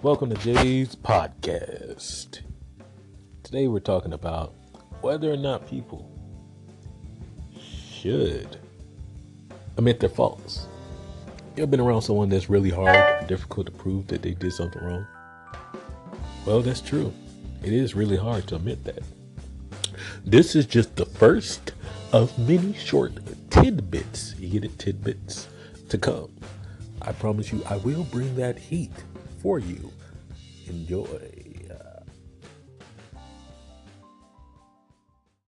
Welcome to Jay's podcast. Today we're talking about whether or not people should admit their faults. You ever been around someone that's really hard difficult to prove that they did something wrong? Well, that's true. It is really hard to admit that. This is just the first of many short tidbits. You get it, tidbits to come. I promise you, I will bring that heat for you. Enjoy.